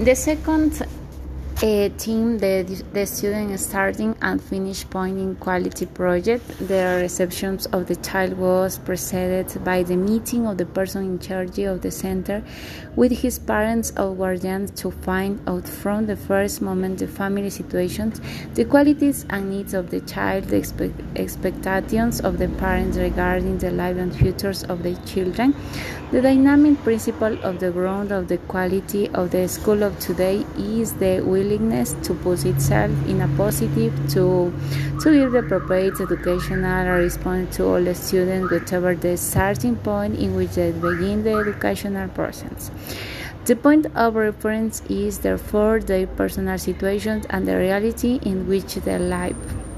The second uh, team, the, the student starting and finish point in quality project. The reception of the child was preceded by the meeting of the person in charge of the center with his parents or guardians to find out from the first moment the family situations, the qualities and needs of the child, the expect expectations of the parents regarding the life and futures of the children. The dynamic principle of the ground of the quality of the school of today is the will willingness to put itself in a positive to to give the appropriate educational response to all the students whatever the starting point in which they begin the educational process. The point of reference is therefore their personal situations and the reality in which they live.